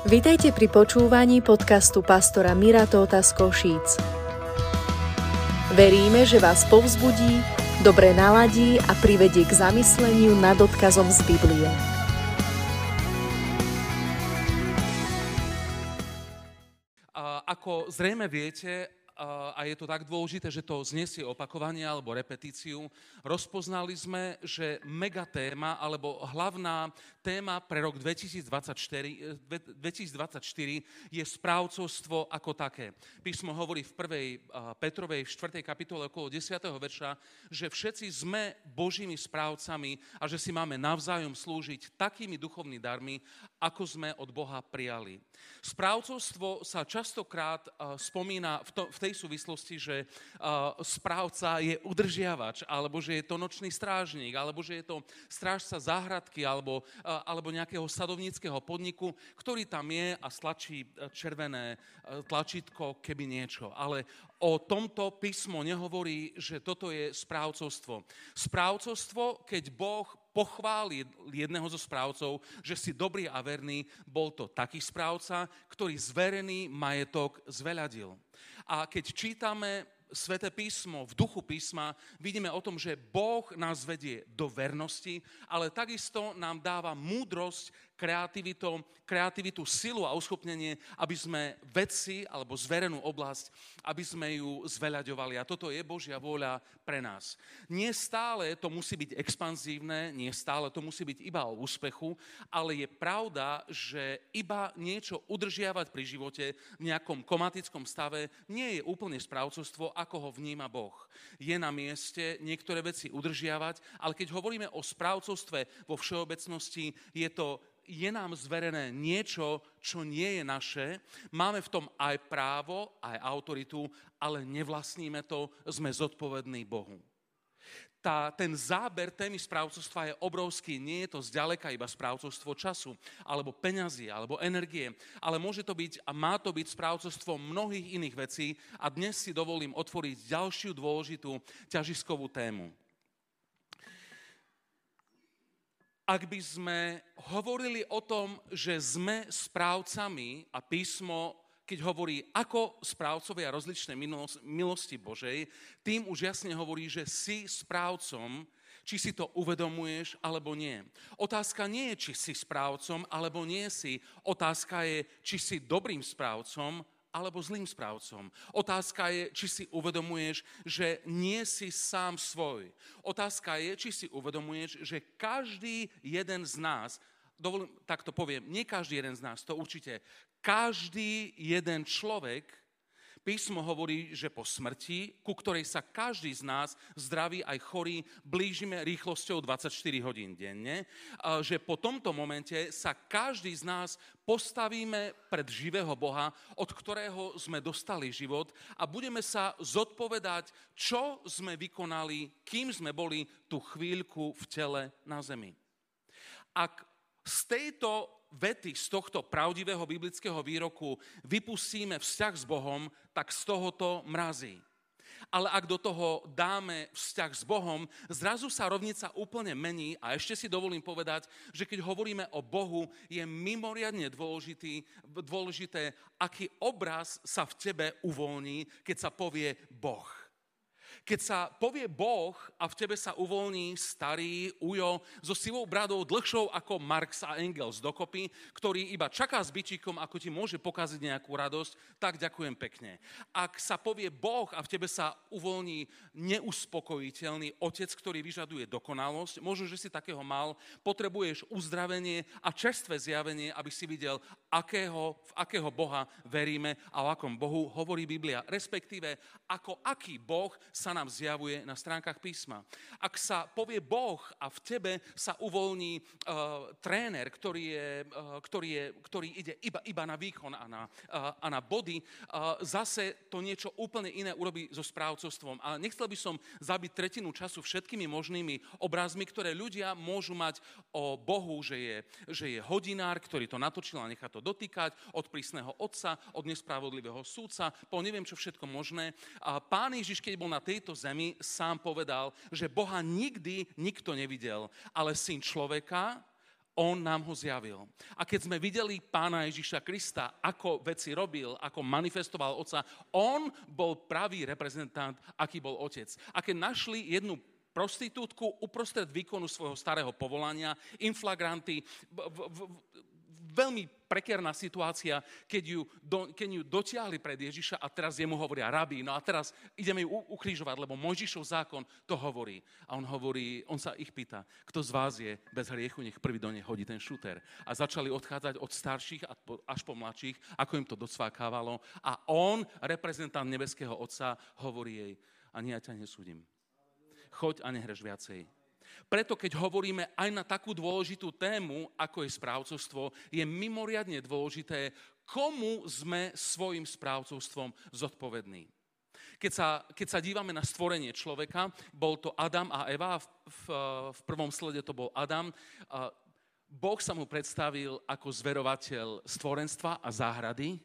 Vitajte pri počúvaní podcastu pastora Mira Tóta z Košíc. Veríme, že vás povzbudí, dobre naladí a privedie k zamysleniu nad odkazom z Biblie. Ako zrejme viete, a je to tak dôležité, že to znesie opakovanie alebo repetíciu, rozpoznali sme, že megatéma alebo hlavná téma pre rok 2024, 2024 je správcovstvo ako také. Písmo hovorí v 1. Petrovej, v 4. kapitole okolo 10. verša, že všetci sme Božími správcami a že si máme navzájom slúžiť takými duchovnými darmi, ako sme od Boha prijali. Správcovstvo sa častokrát spomína v, to, v tej súvislosti, že správca je udržiavač, alebo že je to nočný strážnik, alebo že je to strážca záhradky, alebo, alebo nejakého sadovníckého podniku, ktorý tam je a stlačí červené tlačítko, keby niečo. Ale o tomto písmo nehovorí, že toto je správcovstvo. Správcovstvo, keď Boh pochváli jedného zo správcov, že si dobrý a verný, bol to taký správca, ktorý zverený majetok zveľadil. A keď čítame Sveté písmo, v duchu písma, vidíme o tom, že Boh nás vedie do vernosti, ale takisto nám dáva múdrosť kreativitu, kreativitu, silu a uschopnenie, aby sme veci alebo zverenú oblasť, aby sme ju zveľaďovali. A toto je Božia vôľa pre nás. Nie stále to musí byť expanzívne, nie stále to musí byť iba o úspechu, ale je pravda, že iba niečo udržiavať pri živote v nejakom komatickom stave nie je úplne správcovstvo, ako ho vníma Boh. Je na mieste niektoré veci udržiavať, ale keď hovoríme o správcovstve vo všeobecnosti, je to je nám zverené niečo, čo nie je naše, máme v tom aj právo, aj autoritu, ale nevlastníme to, sme zodpovední Bohu. Tá, ten záber témy správcovstva je obrovský. Nie je to zďaleka iba správcovstvo času, alebo peňazí, alebo energie, ale môže to byť a má to byť správcovstvo mnohých iných vecí a dnes si dovolím otvoriť ďalšiu dôležitú ťažiskovú tému. Ak by sme hovorili o tom, že sme správcami a písmo, keď hovorí ako správcovia rozličné milosti Božej, tým už jasne hovorí, že si správcom, či si to uvedomuješ alebo nie. Otázka nie je, či si správcom alebo nie si. Otázka je, či si dobrým správcom alebo zlým správcom. Otázka je, či si uvedomuješ, že nie si sám svoj. Otázka je, či si uvedomuješ, že každý jeden z nás, dovolím, tak to poviem, nie každý jeden z nás, to určite, každý jeden človek Písmo hovorí, že po smrti, ku ktorej sa každý z nás, zdravý aj chorý, blížime rýchlosťou 24 hodín denne, že po tomto momente sa každý z nás postavíme pred živého Boha, od ktorého sme dostali život a budeme sa zodpovedať, čo sme vykonali, kým sme boli tú chvíľku v tele na zemi. Ak z tejto vety z tohto pravdivého biblického výroku vypustíme vzťah s Bohom, tak z tohoto mrazí. Ale ak do toho dáme vzťah s Bohom, zrazu sa rovnica úplne mení a ešte si dovolím povedať, že keď hovoríme o Bohu, je mimoriadne dôležitý, dôležité, aký obraz sa v tebe uvoľní, keď sa povie Boh. Keď sa povie Boh a v tebe sa uvoľní starý ujo so sivou bradou dlhšou ako Marx a Engels dokopy, ktorý iba čaká s byčíkom, ako ti môže pokaziť nejakú radosť, tak ďakujem pekne. Ak sa povie Boh a v tebe sa uvoľní neuspokojiteľný otec, ktorý vyžaduje dokonalosť, možno, že si takého mal, potrebuješ uzdravenie a čerstvé zjavenie, aby si videl, akého, v akého Boha veríme a o akom Bohu hovorí Biblia. Respektíve, ako aký Boh sa sa nám zjavuje na stránkach písma. Ak sa povie Boh a v tebe sa uvoľní uh, tréner, ktorý, je, uh, ktorý, je, ktorý ide iba, iba na výkon a na, uh, a na body, uh, zase to niečo úplne iné urobí so správcovstvom. Ale nechcel by som zabiť tretinu času všetkými možnými obrazmi, ktoré ľudia môžu mať o Bohu, že je, že je hodinár, ktorý to natočil a nechá to dotýkať, od prísneho otca, od nespravodlivého súdca, po neviem čo všetko možné. A pán Ježiš, keď bol na tej tejto zemi sám povedal, že Boha nikdy nikto nevidel, ale syn človeka On nám ho zjavil. A keď sme videli pána Ježiša Krista, ako veci robil, ako manifestoval Otca, on bol pravý reprezentant, aký bol Otec. A keď našli jednu prostitútku uprostred výkonu svojho starého povolania, inflagranty, v, v, v, veľmi prekerná situácia, keď ju, do, keď ju dotiahli pred Ježiša a teraz jemu hovoria rabí, no a teraz ideme ju ukrižovať, lebo Mojžišov zákon to hovorí. A on hovorí, on sa ich pýta, kto z vás je bez hriechu, nech prvý do nej hodí ten šúter. A začali odchádzať od starších až po mladších, ako im to docvákávalo. A on, reprezentant nebeského Otca, hovorí jej, ani ja ťa nesúdim. Choď a nehreš viacej preto, keď hovoríme aj na takú dôležitú tému, ako je správcovstvo, je mimoriadne dôležité, komu sme svojim správcovstvom zodpovední. Keď sa, keď sa dívame na stvorenie človeka, bol to Adam a Eva, v, v, v prvom slede to bol Adam. Boh sa mu predstavil ako zverovateľ stvorenstva a záhrady,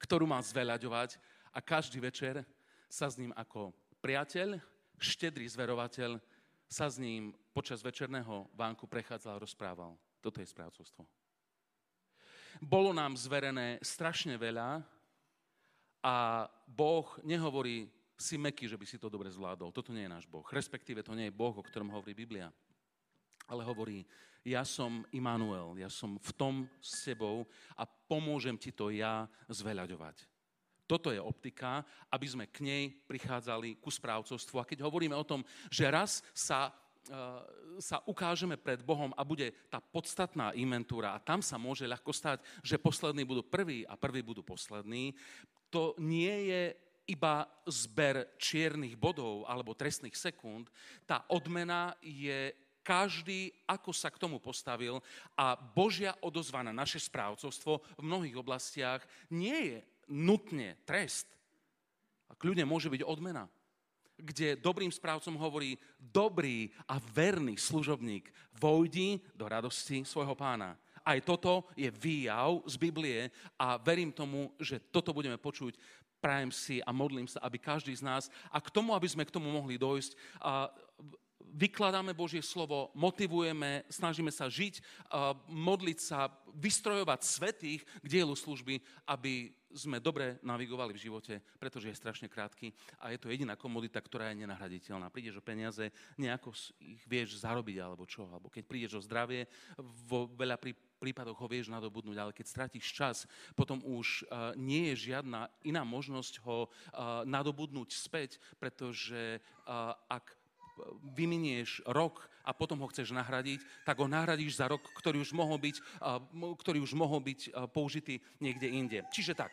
ktorú má zveľaďovať a každý večer sa s ním ako priateľ, štedrý zverovateľ sa s ním počas večerného vánku prechádzal a rozprával. Toto je správcovstvo. Bolo nám zverené strašne veľa a Boh nehovorí si meky, že by si to dobre zvládol. Toto nie je náš Boh. Respektíve to nie je Boh, o ktorom hovorí Biblia. Ale hovorí, ja som Immanuel, ja som v tom s sebou a pomôžem ti to ja zveľaďovať. Toto je optika, aby sme k nej prichádzali ku správcovstvu. A keď hovoríme o tom, že raz sa, uh, sa ukážeme pred Bohom a bude tá podstatná inventúra a tam sa môže ľahko stať, že poslední budú prví a prví budú poslední, to nie je iba zber čiernych bodov alebo trestných sekúnd. Tá odmena je každý, ako sa k tomu postavil a Božia odozva na naše správcovstvo v mnohých oblastiach nie je nutne trest. A kľudne môže byť odmena, kde dobrým správcom hovorí dobrý a verný služobník, vojdi do radosti svojho pána. Aj toto je výjav z Biblie a verím tomu, že toto budeme počuť. Prajem si a modlím sa, aby každý z nás, a k tomu, aby sme k tomu mohli dojsť, a vykladáme Božie slovo, motivujeme, snažíme sa žiť, modliť sa, vystrojovať svetých k dielu služby, aby sme dobre navigovali v živote, pretože je strašne krátky a je to jediná komodita, ktorá je nenahraditeľná. Prídeš o peniaze, nejako ich vieš zarobiť alebo čo, alebo keď prídeš o zdravie, vo veľa prí, prípadoch ho vieš nadobudnúť, ale keď stratíš čas, potom už uh, nie je žiadna iná možnosť ho uh, nadobudnúť späť, pretože uh, ak vyminieš rok a potom ho chceš nahradiť, tak ho nahradíš za rok, ktorý už mohol byť, ktorý už mohol byť použitý niekde inde. Čiže tak,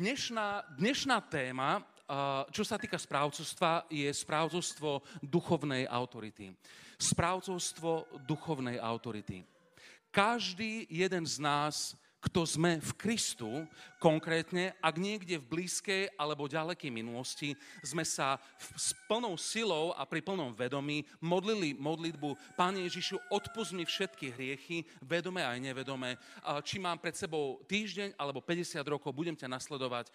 dnešná, dnešná téma, čo sa týka správcovstva, je správcovstvo duchovnej autority. Správcovstvo duchovnej autority. Každý jeden z nás kto sme v Kristu, konkrétne, ak niekde v blízkej alebo ďalekej minulosti sme sa s plnou silou a pri plnom vedomí modlili modlitbu Pane Ježišu, odpust mi všetky hriechy, vedomé aj nevedomé. Či mám pred sebou týždeň alebo 50 rokov, budem ťa nasledovať,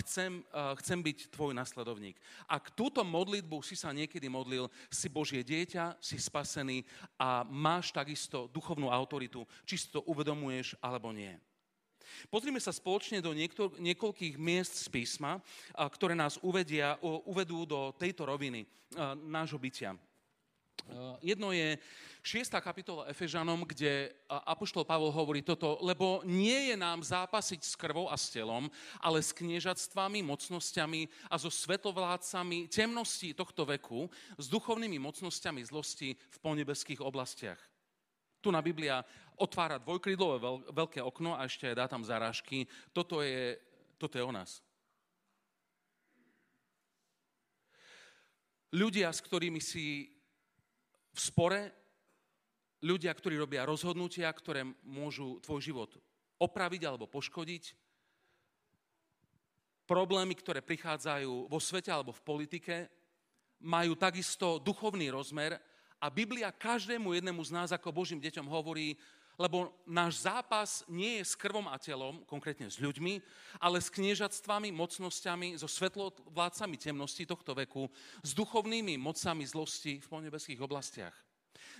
chcem, chcem byť tvoj nasledovník. Ak túto modlitbu si sa niekedy modlil, si Božie dieťa, si spasený a máš takisto duchovnú autoritu, či si to uvedomuješ alebo nie. Pozrime sa spoločne do niekoľkých miest z písma, ktoré nás uvedia, uvedú do tejto roviny nášho bytia. Jedno je 6. kapitola Efežanom, kde Apoštol Pavol hovorí toto, lebo nie je nám zápasiť s krvou a s telom, ale s kniežatstvami, mocnosťami a so svetovládcami temností tohto veku, s duchovnými mocnosťami zlosti v ponebeských oblastiach. Tu na Biblia otvára dvojkrydlové veľké okno a ešte dá tam zarážky. Toto je, toto je o nás. Ľudia, s ktorými si v spore, ľudia, ktorí robia rozhodnutia, ktoré môžu tvoj život opraviť alebo poškodiť, problémy, ktoré prichádzajú vo svete alebo v politike, majú takisto duchovný rozmer a Biblia každému jednému z nás ako Božím deťom hovorí, lebo náš zápas nie je s krvom a telom, konkrétne s ľuďmi, ale s kniežatstvami, mocnosťami, so svetlovládcami temnosti tohto veku, s duchovnými mocami zlosti v ponebeských oblastiach.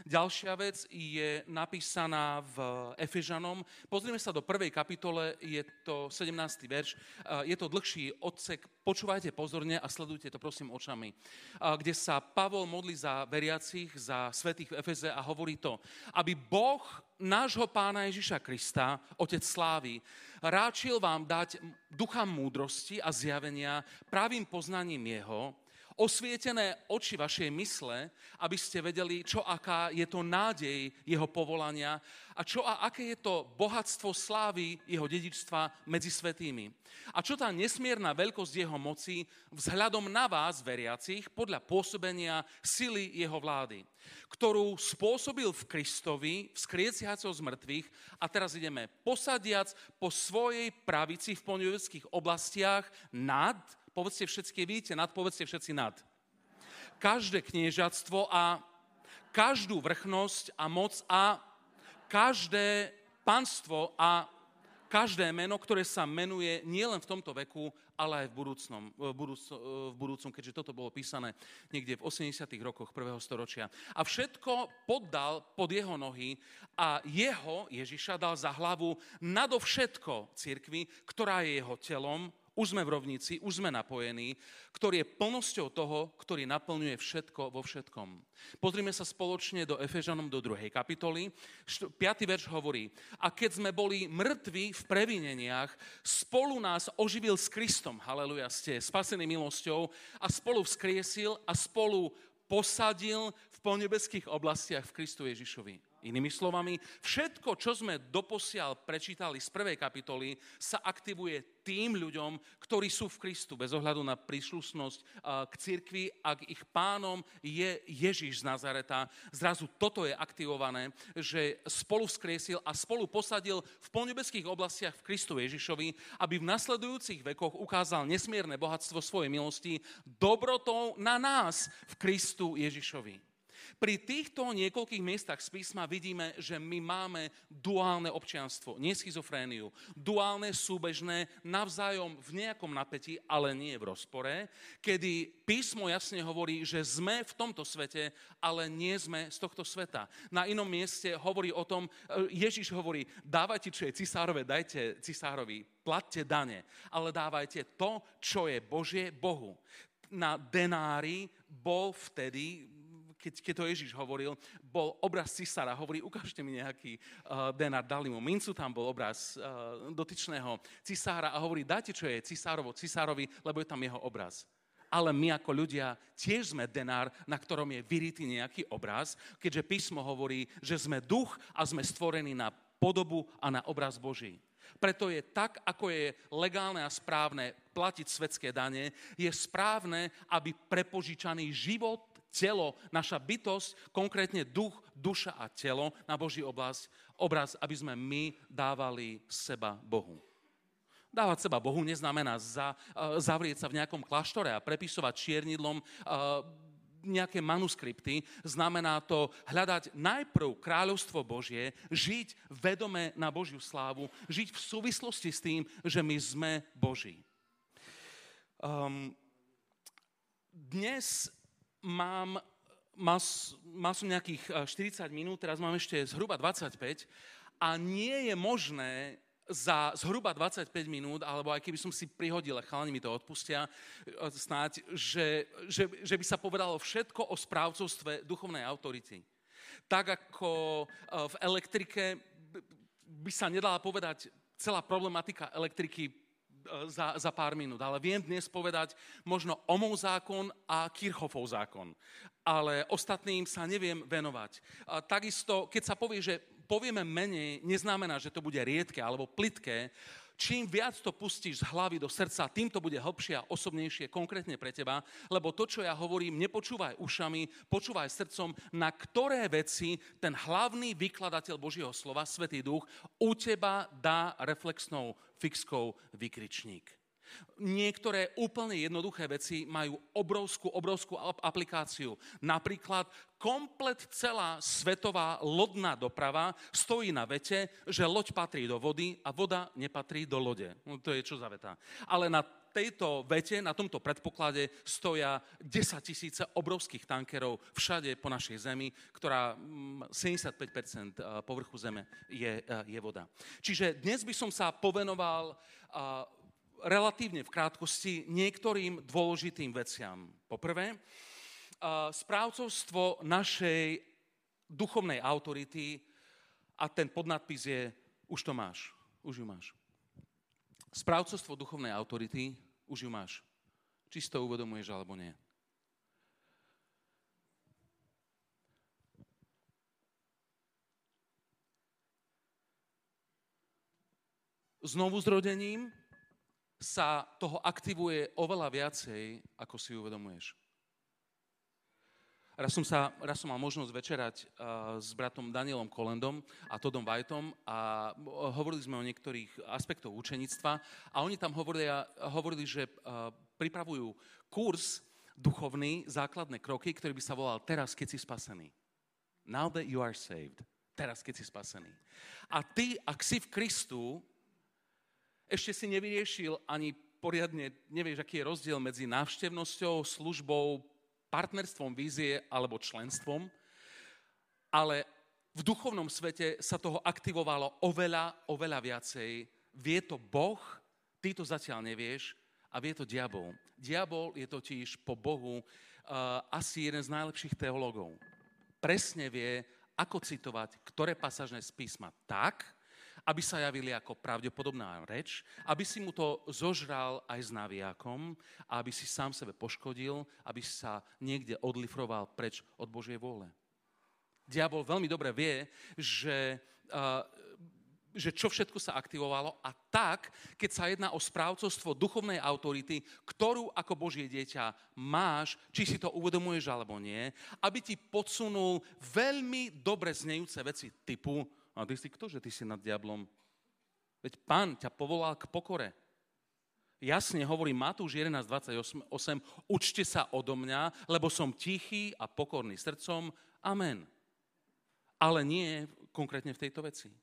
Ďalšia vec je napísaná v Efežanom. Pozrieme sa do prvej kapitole, je to 17. verš. Je to dlhší odsek, počúvajte pozorne a sledujte to prosím očami. Kde sa Pavol modlí za veriacich, za svetých v Efeze a hovorí to, aby Boh nášho pána Ježiša Krista, Otec Slávy, ráčil vám dať ducha múdrosti a zjavenia pravým poznaním Jeho, osvietené oči vašej mysle, aby ste vedeli, čo aká je to nádej jeho povolania a čo a aké je to bohatstvo slávy jeho dedičstva medzi svetými. A čo tá nesmierna veľkosť jeho moci vzhľadom na vás, veriacich, podľa pôsobenia sily jeho vlády, ktorú spôsobil v Kristovi, vzkrieciaceho z mŕtvych, a teraz ideme posadiac po svojej pravici v ponevských oblastiach nad povedzte všetky, vidíte, nad, povedzte všetci nad. Každé kniežatstvo a každú vrchnosť a moc a každé panstvo a každé meno, ktoré sa menuje nielen v tomto veku, ale aj v budúcnom, v, budúc, v budúcom, keďže toto bolo písané niekde v 80. rokoch prvého storočia. A všetko poddal pod jeho nohy a jeho, Ježiša, dal za hlavu nadovšetko cirkvi, ktorá je jeho telom, už sme v rovnici, už sme napojení, ktorý je plnosťou toho, ktorý naplňuje všetko vo všetkom. Pozrime sa spoločne do Efežanom do druhej kapitoly. 5. verš hovorí, a keď sme boli mŕtvi v previneniach, spolu nás oživil s Kristom, haleluja, ste spasení milosťou, a spolu vzkriesil a spolu posadil v polnebeských oblastiach v Kristu Ježišovi. Inými slovami, všetko, čo sme doposiaľ prečítali z prvej kapitoly, sa aktivuje tým ľuďom, ktorí sú v Kristu, bez ohľadu na príslušnosť k cirkvi a k ich pánom je Ježiš z Nazareta. Zrazu toto je aktivované, že spolu vzkriesil a spolu posadil v polnebeských oblastiach v Kristu Ježišovi, aby v nasledujúcich vekoch ukázal nesmierne bohatstvo svojej milosti dobrotou na nás v Kristu Ježišovi. Pri týchto niekoľkých miestach z písma vidíme, že my máme duálne občianstvo, nie schizofréniu. Duálne, súbežné, navzájom v nejakom napätí, ale nie v rozpore, kedy písmo jasne hovorí, že sme v tomto svete, ale nie sme z tohto sveta. Na inom mieste hovorí o tom, e, Ježiš hovorí, dávajte, čo je cisárové, dajte cisárovi, platte dane, ale dávajte to, čo je Božie Bohu. Na denári bol vtedy keď, keď to Ježiš hovoril, bol obraz cisára. Hovorí, ukážte mi nejaký uh, denár, dali mu mincu, tam bol obraz uh, dotyčného cisára a hovorí, dajte, čo je cisárovo cisárovi, lebo je tam jeho obraz ale my ako ľudia tiež sme denár, na ktorom je vyritý nejaký obraz, keďže písmo hovorí, že sme duch a sme stvorení na podobu a na obraz Boží. Preto je tak, ako je legálne a správne platiť svetské dane, je správne, aby prepožičaný život telo, naša bytosť, konkrétne duch, duša a telo na Boží oblasť, obraz, aby sme my dávali seba Bohu. Dávať seba Bohu neznamená za, uh, zavrieť sa v nejakom kláštore a prepisovať čiernidlom uh, nejaké manuskripty. Znamená to hľadať najprv kráľovstvo Božie, žiť vedome na Božiu slávu, žiť v súvislosti s tým, že my sme Boží. Um, dnes mám, mal, mal som nejakých 40 eh, minút, teraz mám ešte zhruba 25 a nie je možné za zhruba 25 minút, alebo aj keby som si prihodil, a chalani mi to odpustia, eh, snáď, že, že, že by sa povedalo všetko o správcovstve duchovnej autority. Tak ako eh, v elektrike by sa nedala povedať celá problematika elektriky za, za pár minút, ale viem dnes povedať možno Omov zákon a Kirchhoffov zákon, ale ostatným sa neviem venovať. A takisto, keď sa povie, že povieme menej, neznamená, že to bude riedke alebo plitké, čím viac to pustíš z hlavy do srdca, tým to bude hlbšie a osobnejšie konkrétne pre teba, lebo to, čo ja hovorím, nepočúvaj ušami, počúvaj srdcom, na ktoré veci ten hlavný vykladateľ Božieho slova, Svetý Duch, u teba dá reflexnou fixkou vykričník. Niektoré úplne jednoduché veci majú obrovskú, obrovskú aplikáciu. Napríklad komplet celá svetová lodná doprava stojí na vete, že loď patrí do vody a voda nepatrí do lode. No, to je čo za veta. Ale na tejto vete, na tomto predpoklade stoja 10 tisíce obrovských tankerov všade po našej zemi, ktorá 75% mm, povrchu zeme je, je voda. Čiže dnes by som sa povenoval relatívne v krátkosti niektorým dôležitým veciam. Poprvé, správcovstvo našej duchovnej autority a ten podnadpis je už to máš, už ju máš. Správcovstvo duchovnej autority, už ju máš. Či si to uvedomuješ, alebo nie. Znovu zrodením sa toho aktivuje oveľa viacej, ako si uvedomuješ. Raz som, sa, raz som mal možnosť večerať uh, s bratom Danielom Kolendom a Todom Whiteom a hovorili sme o niektorých aspektoch učenictva a oni tam hovorili, hovorili že uh, pripravujú kurz duchovný, základné kroky, ktorý by sa volal Teraz, keď si spasený. Now that you are saved. Teraz, keď si spasený. A ty, ak si v Kristu, ešte si nevyriešil ani poriadne, nevieš, aký je rozdiel medzi návštevnosťou, službou, partnerstvom, vízie alebo členstvom, ale v duchovnom svete sa toho aktivovalo oveľa, oveľa viacej. Vie to Boh, ty to zatiaľ nevieš a vie to diabol. Diabol je totiž po Bohu uh, asi jeden z najlepších teológov. Presne vie, ako citovať ktoré pasážne z písma tak, aby sa javili ako pravdepodobná reč, aby si mu to zožral aj s naviakom aby si sám sebe poškodil, aby sa niekde odlifroval preč od Božej vôle. Diabol veľmi dobre vie, že, uh, že čo všetko sa aktivovalo a tak, keď sa jedná o správcovstvo duchovnej autority, ktorú ako Božie dieťa máš, či si to uvedomuješ alebo nie, aby ti podsunul veľmi dobre znejúce veci typu a ty si kto, že ty si nad diablom? Veď pán ťa povolal k pokore. Jasne hovorí Matúš 11.28, učte sa odo mňa, lebo som tichý a pokorný srdcom. Amen. Ale nie konkrétne v tejto veci.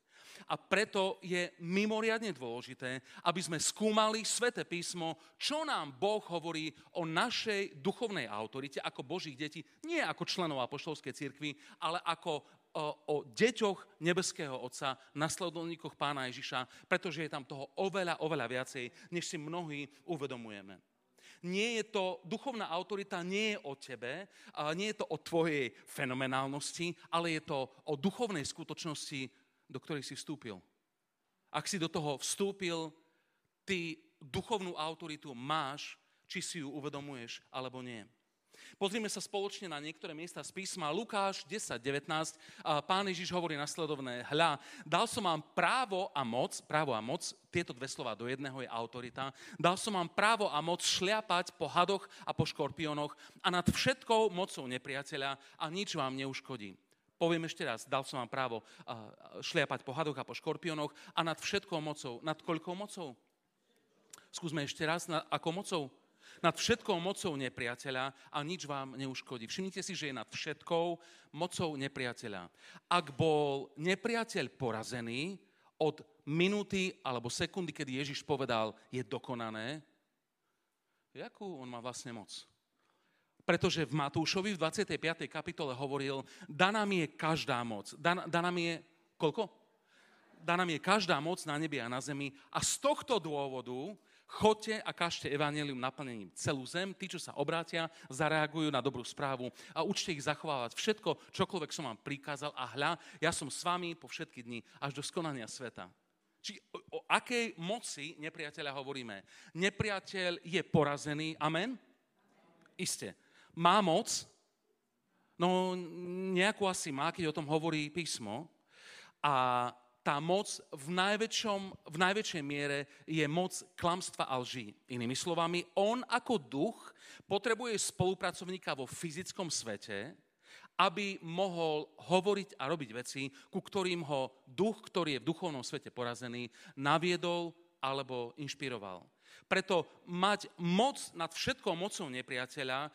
A preto je mimoriadne dôležité, aby sme skúmali Svete písmo, čo nám Boh hovorí o našej duchovnej autorite ako Božích detí, nie ako členov apoštolskej cirkvi, ale ako o, o deťoch nebeského Otca, nasledovníkoch pána Ježiša, pretože je tam toho oveľa, oveľa viacej, než si mnohí uvedomujeme. Nie je to, duchovná autorita nie je o tebe, nie je to o tvojej fenomenálnosti, ale je to o duchovnej skutočnosti, do ktorej si vstúpil. Ak si do toho vstúpil, ty duchovnú autoritu máš, či si ju uvedomuješ alebo nie. Pozrime sa spoločne na niektoré miesta z písma. Lukáš 10, 19. Pán Ježiš hovorí nasledovné. Hľa, dal som vám právo a moc, právo a moc, tieto dve slova do jedného je autorita. Dal som vám právo a moc šliapať po hadoch a po škorpiónoch a nad všetkou mocou nepriateľa a nič vám neuškodí. Poviem ešte raz, dal som vám právo šliapať po hadoch a po škorpiónoch a nad všetkou mocou. Nad koľkou mocou? Skúsme ešte raz, na, ako mocou? Nad všetkou mocou nepriateľa a nič vám neuškodí. Všimnite si, že je nad všetkou mocou nepriateľa. Ak bol nepriateľ porazený od minúty alebo sekundy, kedy Ježiš povedal, je dokonané, jakú on má vlastne moc? Pretože v Matúšovi v 25. kapitole hovoril, daná mi je každá moc. Dan, daná mi je, koľko? Daná mi je každá moc na nebi a na zemi a z tohto dôvodu Chodte a kažte evanelium naplnením celú zem. Tí, čo sa obrátia, zareagujú na dobrú správu a učte ich zachovávať všetko, čokoľvek som vám prikázal a hľa, ja som s vami po všetky dni až do skonania sveta. Či o, o akej moci nepriateľa hovoríme? Nepriateľ je porazený, amen? Isté. Má moc? No nejakú asi má, keď o tom hovorí písmo. A tá moc v, najväčšom, v najväčšej miere je moc klamstva a lží. Inými slovami, on ako duch potrebuje spolupracovníka vo fyzickom svete, aby mohol hovoriť a robiť veci, ku ktorým ho duch, ktorý je v duchovnom svete porazený, naviedol alebo inšpiroval. Preto mať moc nad všetkou mocou nepriateľa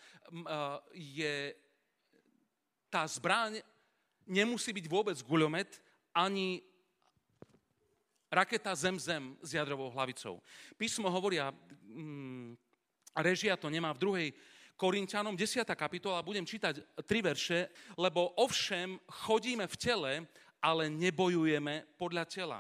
je tá zbraň nemusí byť vôbec guľomet, ani raketa Zem-Zem s jadrovou hlavicou. Písmo hovoria, mm, režia to nemá v druhej Korintianom 10. kapitola, budem čítať tri verše, lebo ovšem chodíme v tele, ale nebojujeme podľa tela.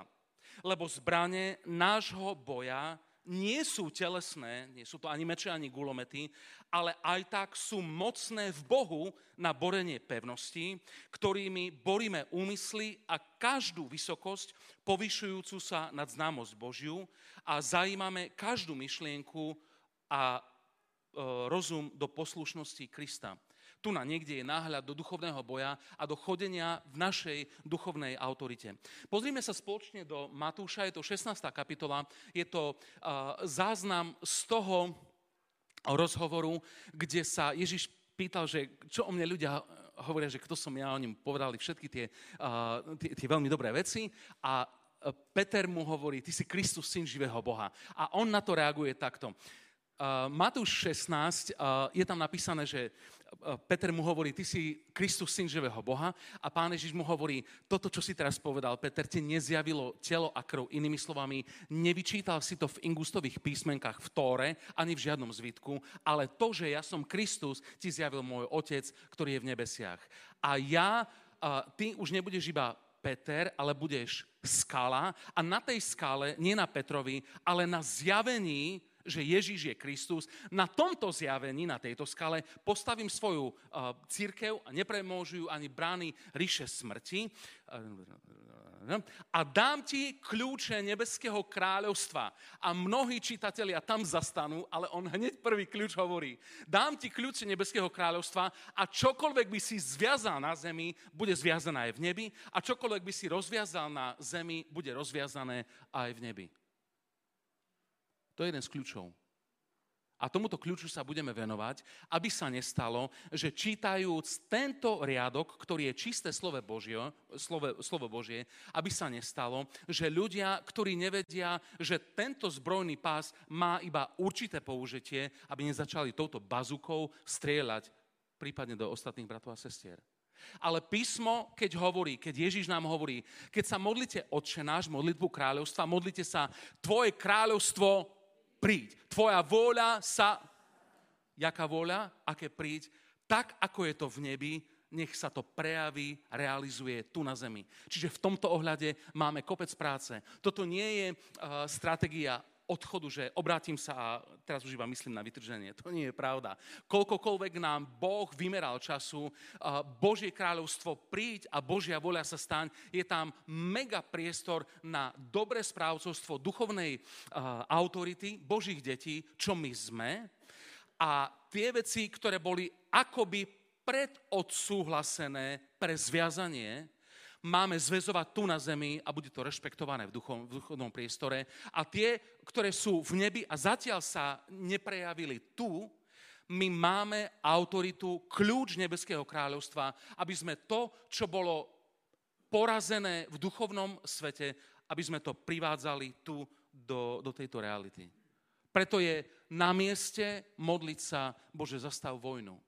Lebo zbranie nášho boja nie sú telesné, nie sú to ani meče, ani gulomety, ale aj tak sú mocné v Bohu na borenie pevnosti, ktorými boríme úmysly a každú vysokosť povyšujúcu sa nad známosť Božiu a zajímame každú myšlienku a E, rozum do poslušnosti Krista. Tu na niekde je náhľad do duchovného boja a do chodenia v našej duchovnej autorite. Pozrime sa spoločne do Matúša, je to 16. kapitola, je to uh, záznam z toho rozhovoru, kde sa Ježiš pýtal, že čo o mne ľudia hovoria, že kto som ja, oni mu povedali všetky tie, uh, tie, tie veľmi dobré veci a Peter mu hovorí, ty si Kristus, syn živého Boha. A on na to reaguje takto. Matúš 16, je tam napísané, že Peter mu hovorí, ty si Kristus, syn živého Boha a pán Ježiš mu hovorí, toto, čo si teraz povedal, Peter, ti nezjavilo telo a krv. Inými slovami, nevyčítal si to v ingustových písmenkách v Tóre, ani v žiadnom zvitku, ale to, že ja som Kristus, ti zjavil môj Otec, ktorý je v nebesiach. A ja, ty už nebudeš iba Peter, ale budeš skala a na tej skále, nie na Petrovi, ale na zjavení že Ježíš je Kristus, na tomto zjavení, na tejto skale, postavím svoju uh, církev a nepremôžu ani brány ríše smrti a dám ti kľúče nebeského kráľovstva. A mnohí čitatelia tam zastanú, ale on hneď prvý kľúč hovorí. Dám ti kľúče nebeského kráľovstva a čokoľvek by si zviazal na zemi, bude zviazané aj v nebi a čokoľvek by si rozviazal na zemi, bude rozviazané aj v nebi. To je jeden z kľúčov. A tomuto kľúču sa budeme venovať, aby sa nestalo, že čítajúc tento riadok, ktorý je čisté slovo Božie, slovo, slovo Božie, aby sa nestalo, že ľudia, ktorí nevedia, že tento zbrojný pás má iba určité použitie, aby nezačali touto bazukou strieľať prípadne do ostatných bratov a sestier. Ale písmo, keď hovorí, keď Ježiš nám hovorí, keď sa modlite Otče náš, modlitbu kráľovstva, modlite sa, tvoje kráľovstvo príď. Tvoja vôľa sa, jaká vôľa, aké príď, tak ako je to v nebi, nech sa to prejaví, realizuje tu na zemi. Čiže v tomto ohľade máme kopec práce. Toto nie je uh, stratégia odchodu, že obrátim sa a teraz už iba myslím na vytrženie. To nie je pravda. Koľkokoľvek nám Boh vymeral času, Božie kráľovstvo príď a Božia voľa sa staň, je tam mega priestor na dobré správcovstvo duchovnej autority Božích detí, čo my sme. A tie veci, ktoré boli akoby predodsúhlasené pre zviazanie, máme zväzovať tu na zemi a bude to rešpektované v, duchom, v duchovnom priestore. A tie, ktoré sú v nebi a zatiaľ sa neprejavili tu, my máme autoritu, kľúč nebeského kráľovstva, aby sme to, čo bolo porazené v duchovnom svete, aby sme to privádzali tu do, do tejto reality. Preto je na mieste modliť sa, Bože, zastav vojnu.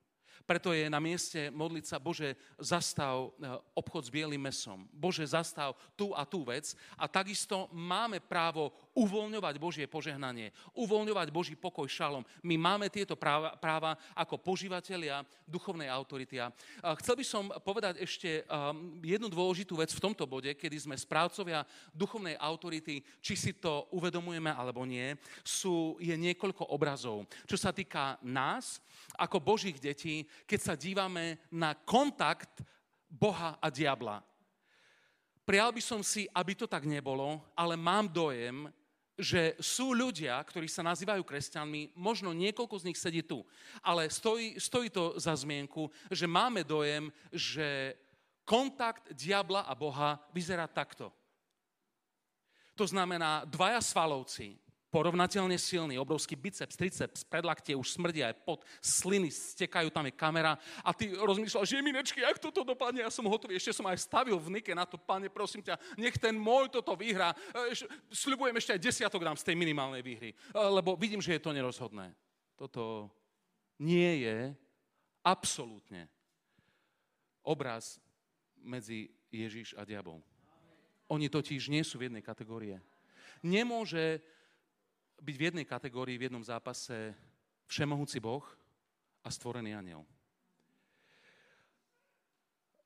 Preto je na mieste modliť sa, Bože, zastav e, obchod s bielým mesom. Bože, zastav tú a tú vec. A takisto máme právo uvoľňovať Božie požehnanie, uvoľňovať Boží pokoj šalom. My máme tieto práva, práva ako požívateľia duchovnej autority. A chcel by som povedať ešte jednu dôležitú vec v tomto bode, kedy sme správcovia duchovnej autority, či si to uvedomujeme alebo nie, sú, je niekoľko obrazov. Čo sa týka nás, ako Božích detí, keď sa dívame na kontakt Boha a diabla. Prial by som si, aby to tak nebolo, ale mám dojem, že sú ľudia, ktorí sa nazývajú kresťanmi, možno niekoľko z nich sedí tu, ale stojí, stojí to za zmienku, že máme dojem, že kontakt diabla a Boha vyzerá takto. To znamená, dvaja svalovci, porovnateľne silný, obrovský biceps, triceps, predlaktie už smrdia aj pod sliny stekajú, tam je kamera a ty rozmýšľaš, že minečky, jak toto dopadne, ja som hotový, ešte som aj stavil v Nike na to, pane, prosím ťa, nech ten môj toto vyhrá. E, sľubujem ešte aj desiatok dám z tej minimálnej výhry, e, lebo vidím, že je to nerozhodné. Toto nie je absolútne obraz medzi Ježiš a diabol. Oni totiž nie sú v jednej kategórie. Nemôže byť v jednej kategórii v jednom zápase všemohúci Boh a stvorený aniel.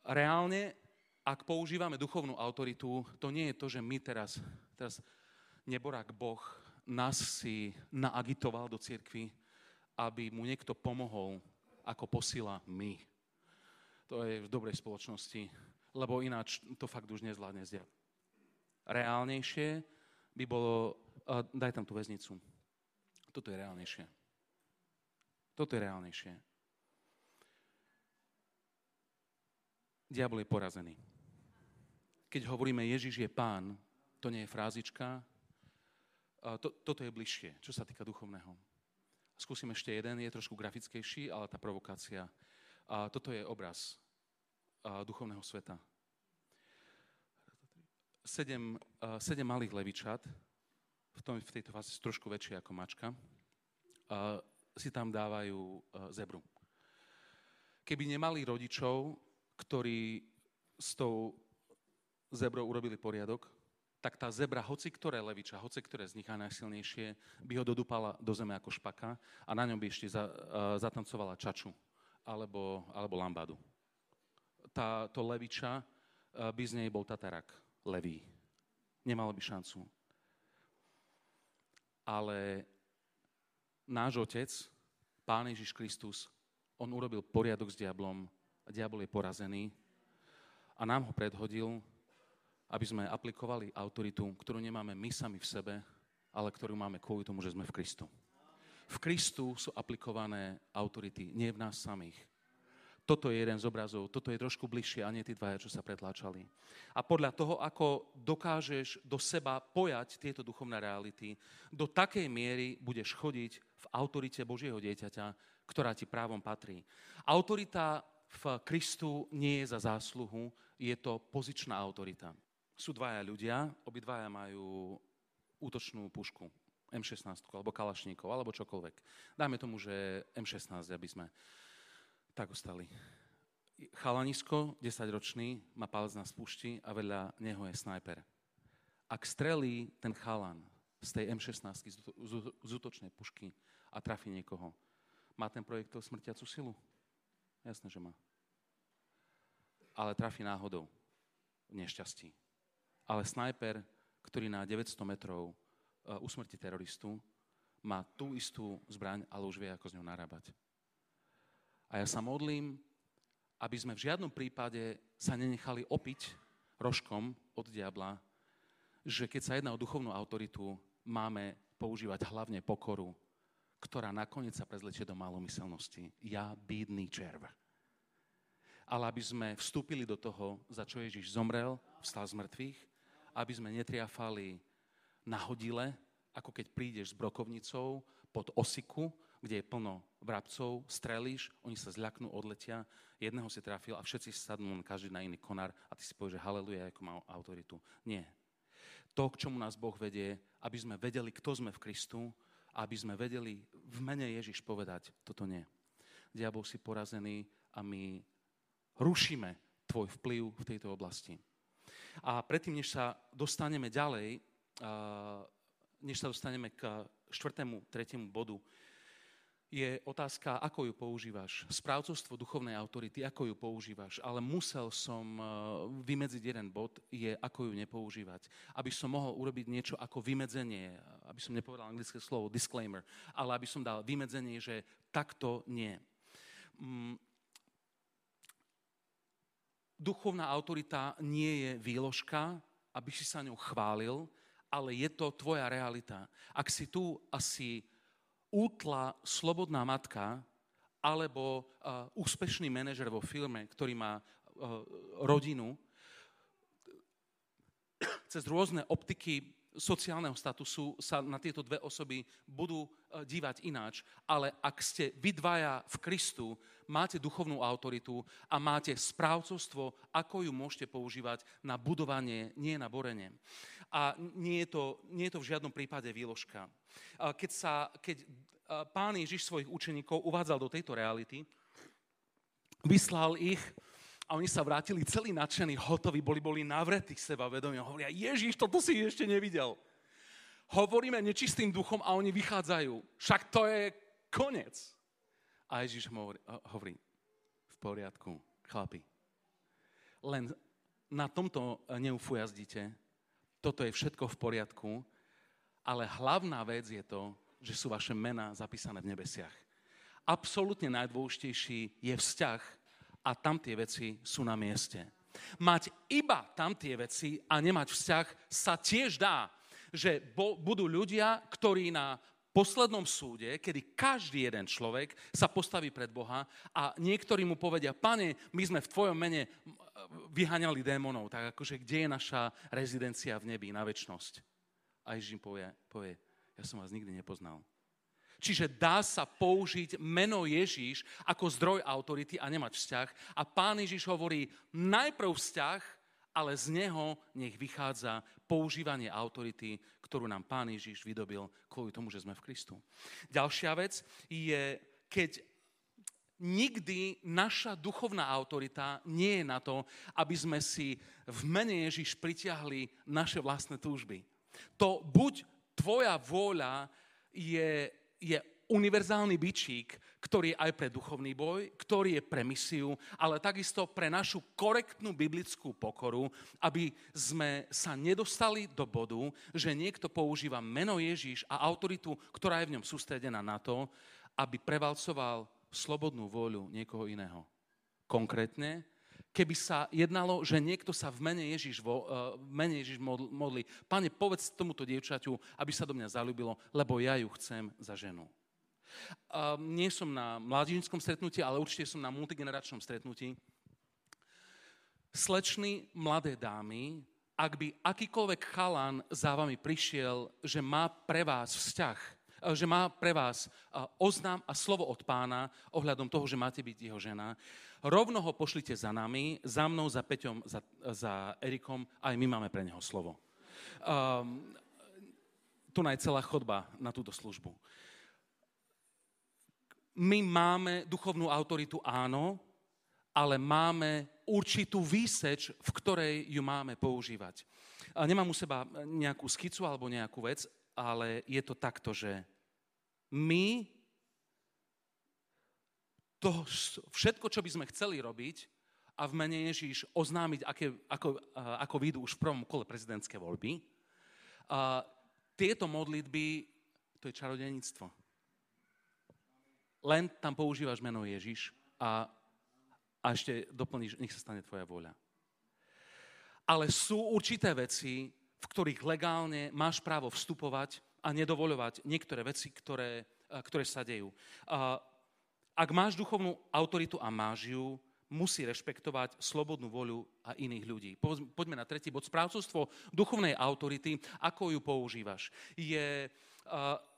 Reálne, ak používame duchovnú autoritu, to nie je to, že my teraz, teraz neborák Boh nás si naagitoval do cirkvy, aby mu niekto pomohol ako posila my. To je v dobrej spoločnosti, lebo ináč to fakt už nezvládne zdiať. Reálnejšie by bolo, daj tam tú väznicu. Toto je reálnejšie. Toto je reálnejšie. Diabol je porazený. Keď hovoríme Ježiš je pán, to nie je frázička, to, toto je bližšie, čo sa týka duchovného. Skúsim ešte jeden, je trošku grafickejší, ale tá provokácia. A toto je obraz duchovného sveta. Sedem, sedem malých levičat, v, tom, v tejto fáze trošku väčšie ako mačka, a, si tam dávajú a, zebru. Keby nemali rodičov, ktorí s tou zebrou urobili poriadok, tak tá zebra, hoci ktoré leviča, hoci ktoré z nich a najsilnejšie, by ho dodupala do zeme ako špaka a na ňom by ešte za, uh, zatancovala čaču alebo, alebo lambadu. Tá, to leviča uh, by z nej bol tatarak levý. Nemalo by šancu. Ale náš otec, Pán Ježiš Kristus, on urobil poriadok s diablom a diabol je porazený a nám ho predhodil aby sme aplikovali autoritu, ktorú nemáme my sami v sebe, ale ktorú máme kvôli tomu, že sme v Kristu. V Kristu sú aplikované autority, nie v nás samých. Toto je jeden z obrazov, toto je trošku bližšie a nie tí dvaja, čo sa pretláčali. A podľa toho, ako dokážeš do seba pojať tieto duchovné reality, do takej miery budeš chodiť v autorite Božieho dieťaťa, ktorá ti právom patrí. Autorita v Kristu nie je za zásluhu, je to pozičná autorita sú dvaja ľudia, obidvaja majú útočnú pušku, M16 alebo kalašníkov, alebo čokoľvek. Dajme tomu, že M16, aby sme tak ostali. Chalanisko, 10-ročný, má palec na spúšti a vedľa neho je snajper. Ak strelí ten chalan z tej M16 z útočnej pušky a trafí niekoho, má ten projektil smrtiacu silu? Jasné, že má. Ale trafí náhodou v nešťastí ale snajper, ktorý na 900 metrov uh, usmrti teroristu, má tú istú zbraň, ale už vie, ako s ňou narábať. A ja sa modlím, aby sme v žiadnom prípade sa nenechali opiť rožkom od diabla, že keď sa jedná o duchovnú autoritu, máme používať hlavne pokoru, ktorá nakoniec sa prezlečie do malomyselnosti. Ja, bídny červ. Ale aby sme vstúpili do toho, za čo Ježiš zomrel, vstal z mŕtvych aby sme netriafali na hodile, ako keď prídeš s brokovnicou pod osiku, kde je plno vrabcov, strelíš, oni sa zľaknú, odletia, jedného si trafil a všetci sadnú každý na iný konár a ty si povieš, že haleluja, ako má autoritu. Nie. To, k čomu nás Boh vedie, aby sme vedeli, kto sme v Kristu, aby sme vedeli v mene Ježiš povedať, toto nie. Diabol si porazený a my rušíme tvoj vplyv v tejto oblasti. A predtým, než sa dostaneme ďalej, než sa dostaneme k štvrtému, tretiemu bodu, je otázka, ako ju používaš. Správcovstvo duchovnej autority, ako ju používaš. Ale musel som vymedziť jeden bod, je ako ju nepoužívať. Aby som mohol urobiť niečo ako vymedzenie, aby som nepovedal anglické slovo disclaimer, ale aby som dal vymedzenie, že takto nie. Mm, duchovná autorita nie je výložka, aby si sa ňou chválil, ale je to tvoja realita. Ak si tu asi útla slobodná matka alebo uh, úspešný manažer vo firme, ktorý má uh, rodinu, cez rôzne optiky sociálneho statusu sa na tieto dve osoby budú e, dívať ináč. Ale ak ste vy dvaja v Kristu, máte duchovnú autoritu a máte správcovstvo, ako ju môžete používať na budovanie, nie na borenie. A nie je to, nie je to v žiadnom prípade výložka. Keď, sa, keď pán Ježiš svojich učeníkov uvádzal do tejto reality, vyslal ich A oni sa vrátili celí nadšení, hotoví, boli, boli navretí seba vedomia. Hovoria, Ježiš, toto si ešte nevidel. Hovoríme nečistým duchom a oni vychádzajú. Však to je koniec. A Ježiš hovorí, hovorí v poriadku, chlapi. Len na tomto neufujazdíte. Toto je všetko v poriadku. Ale hlavná vec je to, že sú vaše mená zapísané v nebesiach. Absolutne najdôležitejší je vzťah a tam tie veci sú na mieste. Mať iba tam tie veci a nemať vzťah sa tiež dá. Že bo, budú ľudia, ktorí na poslednom súde, kedy každý jeden človek sa postaví pred Boha a niektorí mu povedia, pane, my sme v tvojom mene vyháňali démonov, tak akože kde je naša rezidencia v nebi na väčnosť? A Ježíš im povie, povie, ja som vás nikdy nepoznal. Čiže dá sa použiť meno Ježíš ako zdroj autority a nemať vzťah. A pán Ježíš hovorí najprv vzťah, ale z neho nech vychádza používanie autority, ktorú nám pán Ježíš vydobil kvôli tomu, že sme v Kristu. Ďalšia vec je, keď nikdy naša duchovná autorita nie je na to, aby sme si v mene Ježíš pritiahli naše vlastné túžby. To buď tvoja vôľa je, je univerzálny byčík, ktorý je aj pre duchovný boj, ktorý je pre misiu, ale takisto pre našu korektnú biblickú pokoru, aby sme sa nedostali do bodu, že niekto používa meno Ježíš a autoritu, ktorá je v ňom sústredená na to, aby prevalcoval slobodnú vôľu niekoho iného. Konkrétne, keby sa jednalo, že niekto sa v mene Ježiš, vo, uh, v mene Ježiš modlí, pane, povedz tomuto dievčaťu, aby sa do mňa zalúbilo, lebo ja ju chcem za ženu. Uh, nie som na mladínskom stretnutí, ale určite som na multigeneračnom stretnutí. Slečny mladé dámy, ak by akýkoľvek chalan za vami prišiel, že má pre vás vzťah, e, že má pre vás e, oznám a slovo od pána ohľadom toho, že máte byť jeho žena, rovno ho pošlite za nami, za mnou, za Peťom, za, za Erikom, aj my máme pre neho slovo. Um, tu je celá chodba na túto službu. My máme duchovnú autoritu, áno, ale máme určitú výseč, v ktorej ju máme používať. Nemám u seba nejakú skicu alebo nejakú vec, ale je to takto, že my to všetko, čo by sme chceli robiť a v mene Ježíš oznámiť, aké, ako, ako výjdu už v prvom kole prezidentské voľby, a tieto modlitby, to je čarodejníctvo. Len tam používaš meno Ježiš a, a ešte doplníš, nech sa stane tvoja vôľa. Ale sú určité veci, v ktorých legálne máš právo vstupovať a nedovoľovať niektoré veci, ktoré, ktoré sa dejú. A ak máš duchovnú autoritu a máš ju, musí rešpektovať slobodnú voľu a iných ľudí. Poďme na tretí bod. Správcovstvo duchovnej autority, ako ju používaš. Je,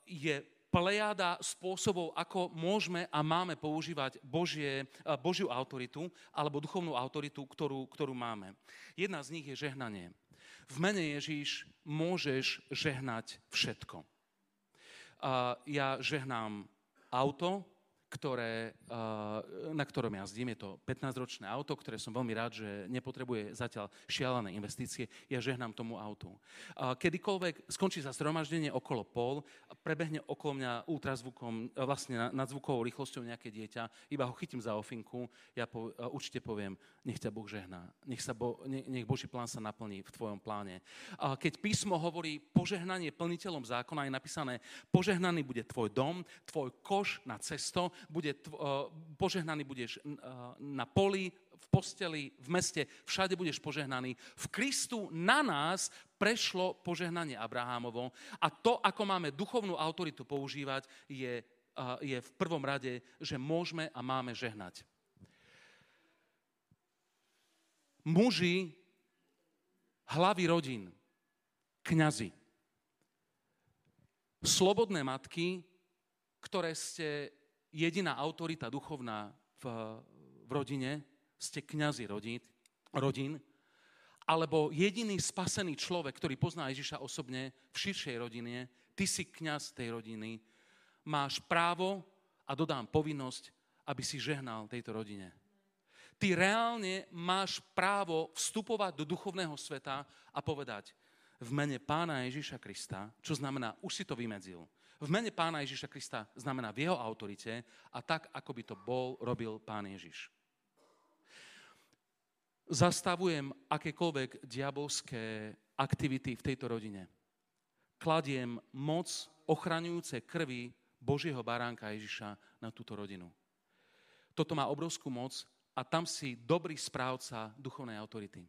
je plejada spôsobov, ako môžeme a máme používať Božie, Božiu autoritu alebo duchovnú autoritu, ktorú, ktorú máme. Jedna z nich je žehnanie. V mene Ježíš môžeš žehnať všetko. Ja žehnám auto, ktoré, eh, na ktorom jazdím. Je to 15-ročné auto, ktoré som veľmi rád, že nepotrebuje zatiaľ šialené investície. Ja žehnám tomu autu. Kedykoľvek skončí zhromaždenie okolo pol, prebehne okolo mňa ultrazvukom, eh, vlastne nad zvukovou rýchlosťou nejaké dieťa, iba ho chytím za ofinku, ja po, eh, určite poviem, nech ťa Boh žehná, nech, sa Bo, nech Boží plán sa naplní v tvojom pláne. Keď písmo hovorí požehnanie plniteľom zákona, je napísané, požehnaný bude tvoj dom, tvoj koš na cesto, bude, uh, požehnaný budeš uh, na poli, v posteli, v meste, všade budeš požehnaný. V Kristu na nás prešlo požehnanie Abrahámovo a to, ako máme duchovnú autoritu používať, je, uh, je v prvom rade, že môžeme a máme žehnať. Muži, hlavy rodín, kňazi, slobodné matky, ktoré ste jediná autorita duchovná v, v rodine, ste kňazi rodín, rodín, alebo jediný spasený človek, ktorý pozná Ježiša osobne v širšej rodine, ty si kňaz tej rodiny, máš právo a dodám povinnosť, aby si žehnal tejto rodine. ty reálne máš právo vstupovať do duchovného sveta a povedať v mene pána Ježiša Krista, čo znamená, už si to vymedzil. V mene pána Ježiša Krista znamená v jeho autorite a tak, ako by to bol, robil pán Ježiš. Zastavujem akékoľvek diabolské aktivity v tejto rodine. Kladiem moc ochraňujúce krvi Božieho baránka Ježiša na túto rodinu. Toto má obrovskú moc a tam si dobrý správca duchovnej autority.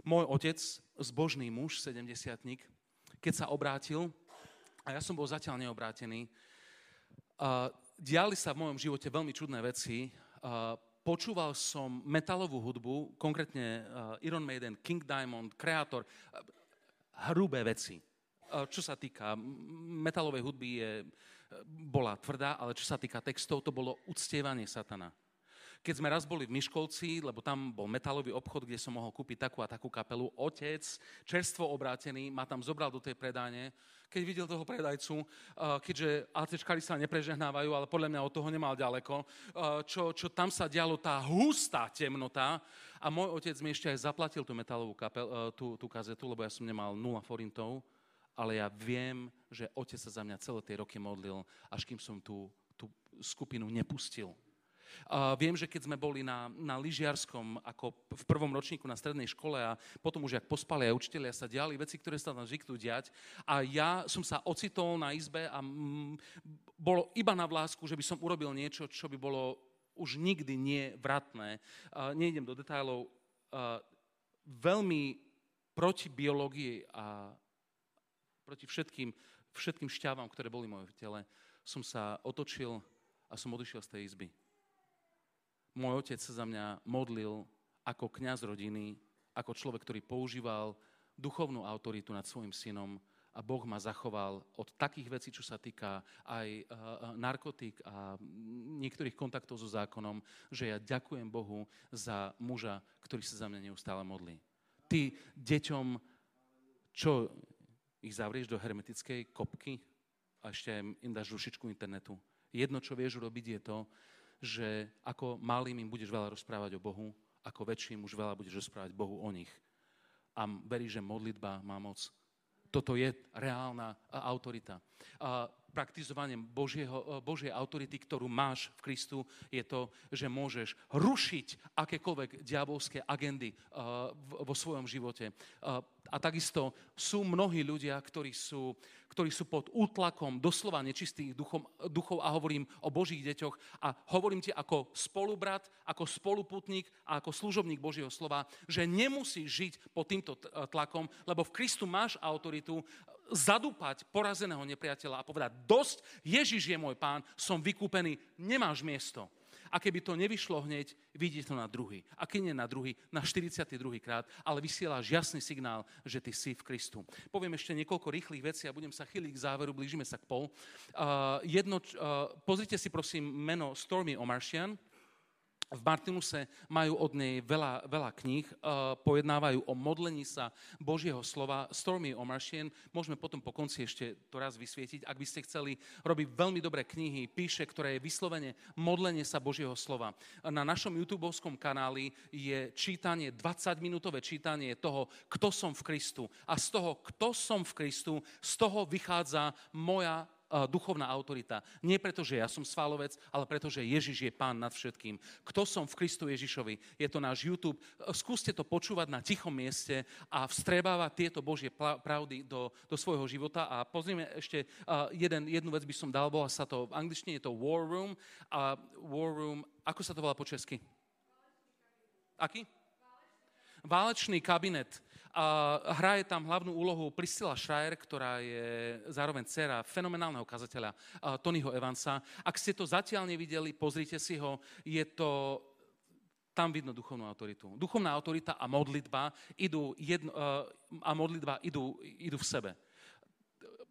Môj otec, zbožný muž, 70 keď sa obrátil, a ja som bol zatiaľ neobrátený, uh, diali sa v mojom živote veľmi čudné veci. Uh, počúval som metalovú hudbu, konkrétne uh, Iron Maiden, King Diamond, Creator, uh, hrubé veci. Uh, čo sa týka metalovej hudby, je, bola tvrdá, ale čo sa týka textov, to bolo uctievanie satana. Keď sme raz boli v Miškolci, lebo tam bol metalový obchod, kde som mohol kúpiť takú a takú kapelu, otec, čerstvo obrátený, ma tam zobral do tej predáne, keď videl toho predajcu, uh, keďže ACčkári sa neprežehnávajú, ale podľa mňa od toho nemal ďaleko, uh, čo, čo tam sa dialo, tá hustá temnota. A môj otec mi ešte aj zaplatil tú metalovú kapel, uh, tú, tú kazetu, lebo ja som nemal 0 forintov, ale ja viem, že otec sa za mňa celé tie roky modlil, až kým som tú, tú skupinu nepustil. Uh, viem, že keď sme boli na, na lyžiarskom, ako v prvom ročníku na strednej škole a potom už jak pospali aj učiteľia, sa diali veci, ktoré sa tam zvyknú diať. A ja som sa ocitol na izbe a mm, bolo iba na vlásku, že by som urobil niečo, čo by bolo už nikdy nie vratné. Uh, nejdem do detajlov. Uh, veľmi proti biológii a proti všetkým, všetkým šťavám, ktoré boli v tele, som sa otočil a som odišiel z tej izby môj otec sa za mňa modlil ako kňaz rodiny, ako človek, ktorý používal duchovnú autoritu nad svojim synom a Boh ma zachoval od takých vecí, čo sa týka aj uh, narkotík a niektorých kontaktov so zákonom, že ja ďakujem Bohu za muža, ktorý sa za mňa neustále modlí. Ty deťom, čo ich zavrieš do hermetickej kopky a ešte im dáš rušičku internetu. Jedno, čo vieš urobiť, je to, že ako malým im budeš veľa rozprávať o Bohu, ako väčším už veľa budeš rozprávať Bohu o nich. A verí, že modlitba má moc. Toto je reálna autorita. A praktizovaním Božieho, Božej autority, ktorú máš v Kristu, je to, že môžeš rušiť akékoľvek diabolské agendy vo svojom živote. A takisto sú mnohí ľudia, ktorí sú ktorí sú pod útlakom doslova nečistých duchom, duchov a hovorím o Božích deťoch a hovorím ti ako spolubrat, ako spoluputník a ako služobník Božieho slova, že nemusíš žiť pod týmto tlakom, lebo v Kristu máš autoritu zadúpať porazeného nepriateľa a povedať, dosť, Ježiš je môj pán, som vykúpený, nemáš miesto. A keby to nevyšlo hneď, vidí to na druhý. A keď nie na druhý, na 42. krát, ale vysielaš jasný signál, že ty si v Kristu. Poviem ešte niekoľko rýchlych vecí a budem sa chyliť k záveru, blížime sa k pol. Uh, jedno, uh, pozrite si prosím meno Stormy Omartian v Martinuse majú od nej veľa, veľa kníh, uh, pojednávajú o modlení sa Božieho slova. Stormy Omartian, môžeme potom po konci ešte to raz vysvietiť. Ak by ste chceli robiť veľmi dobré knihy, píše, ktoré je vyslovene modlenie sa Božieho slova. Na našom YouTube kanáli je čítanie, 20-minútové čítanie toho, kto som v Kristu. A z toho, kto som v Kristu, z toho vychádza moja duchovná autorita. Nie preto, že ja som svalovec, ale preto, že Ježiš je pán nad všetkým. Kto som v Kristu Ježišovi? Je to náš YouTube. Skúste to počúvať na tichom mieste a vstrebávať tieto Božie pravdy do, do svojho života. A pozrieme ešte jeden, jednu vec by som dal, bola sa to, v angličtine je to War Room. A War Room, ako sa to volá po česky? Aký? Válečný kabinet. Hraje tam hlavnú úlohu Priscilla Schreier, ktorá je zároveň dcera fenomenálneho kazateľa Tonyho Evansa. Ak ste to zatiaľ nevideli, pozrite si ho. Je to tam vidno duchovnú autoritu. Duchovná autorita a modlitba idú, jedno, a modlitba idú, idú v sebe.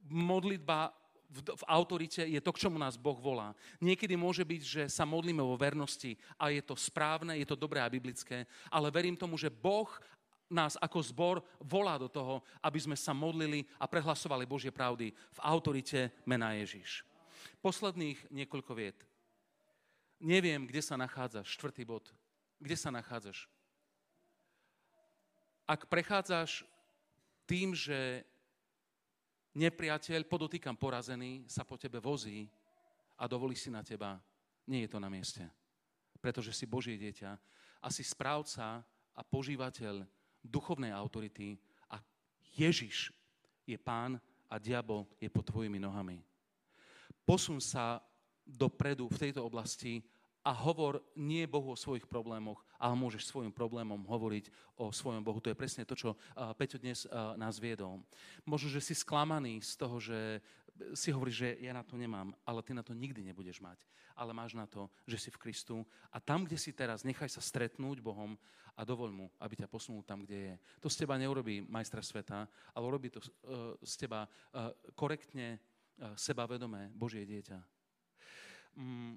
Modlitba v, v autorite je to, k čomu nás Boh volá. Niekedy môže byť, že sa modlíme vo vernosti a je to správne, je to dobré a biblické, ale verím tomu, že Boh nás ako zbor volá do toho, aby sme sa modlili a prehlasovali Božie pravdy v autorite mena Ježiš. Posledných niekoľko viet. Neviem, kde sa nachádza štvrtý bod kde sa nachádzaš. Ak prechádzaš tým, že nepriateľ, podotýkam porazený, sa po tebe vozí a dovolí si na teba, nie je to na mieste. Pretože si Božie dieťa a si správca a požívateľ duchovnej autority a Ježiš je pán a diabol je pod tvojimi nohami. Posun sa dopredu v tejto oblasti a hovor nie Bohu o svojich problémoch, ale môžeš svojim problémom hovoriť o svojom Bohu. To je presne to, čo Peťo dnes nás viedol. Možno, že si sklamaný z toho, že si hovoríš, že ja na to nemám, ale ty na to nikdy nebudeš mať. Ale máš na to, že si v Kristu a tam, kde si teraz, nechaj sa stretnúť Bohom a dovoľ mu, aby ťa posunul tam, kde je. To z teba neurobí majstra sveta, ale urobí to uh, z teba uh, korektne, uh, sebavedomé Božie dieťa. Mm,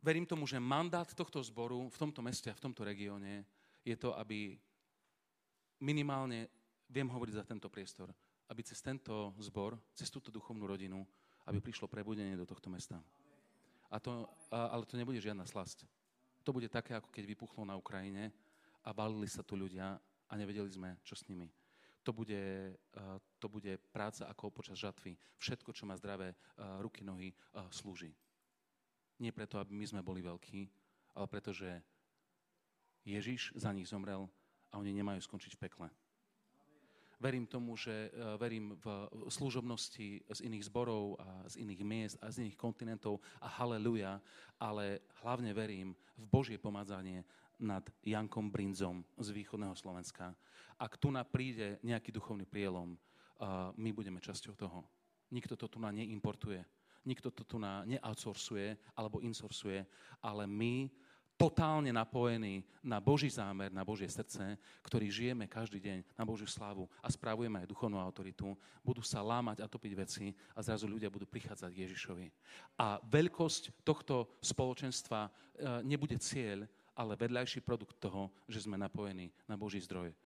verím tomu, že mandát tohto zboru v tomto meste a v tomto regióne je to, aby minimálne, viem hovoriť za tento priestor, aby cez tento zbor, cez túto duchovnú rodinu, aby prišlo prebudenie do tohto mesta. A to, ale to nebude žiadna slasť. To bude také, ako keď vypuchlo na Ukrajine a balili sa tu ľudia a nevedeli sme, čo s nimi. To bude, to bude práca ako počas žatvy. Všetko, čo má zdravé ruky, nohy, slúži. Nie preto, aby my sme boli veľkí, ale preto, že Ježiš za nich zomrel a oni nemajú skončiť v pekle. Verím tomu, že e, verím v služobnosti z iných zborov a z iných miest a z iných kontinentov a haleluja, ale hlavne verím v Božie pomádzanie nad Jankom Brinzom z východného Slovenska. Ak tu na príde nejaký duchovný prielom, my budeme časťou toho. Nikto to tu na neimportuje nikto to tu na, neoutsourcuje alebo insourcuje, ale my totálne napojení na Boží zámer, na Božie srdce, ktorý žijeme každý deň na Božiu slávu a správujeme aj duchovnú autoritu, budú sa lámať a topiť veci a zrazu ľudia budú prichádzať k Ježišovi. A veľkosť tohto spoločenstva e, nebude cieľ, ale vedľajší produkt toho, že sme napojení na Boží zdroj,